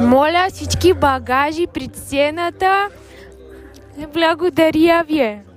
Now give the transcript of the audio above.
Моля всички багажи пред сцената. Благодаря ви!